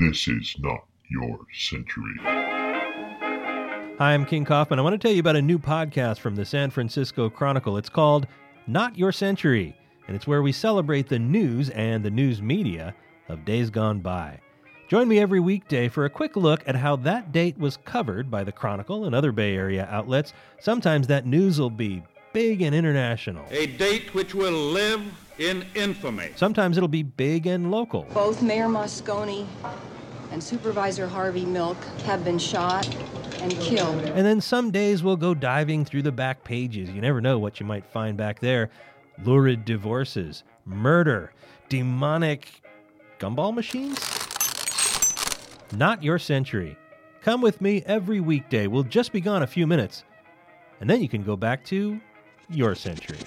This is not your century. Hi, I'm King Kaufman. I want to tell you about a new podcast from the San Francisco Chronicle. It's called Not Your Century, and it's where we celebrate the news and the news media of days gone by. Join me every weekday for a quick look at how that date was covered by the Chronicle and other Bay Area outlets. Sometimes that news will be big and international. A date which will live in infamy. Sometimes it'll be big and local. Both Mayor Moscone and Supervisor Harvey Milk have been shot and killed. And then some days we'll go diving through the back pages. You never know what you might find back there. Lurid divorces, murder, demonic gumball machines? Not your century. Come with me every weekday. We'll just be gone a few minutes. And then you can go back to your century.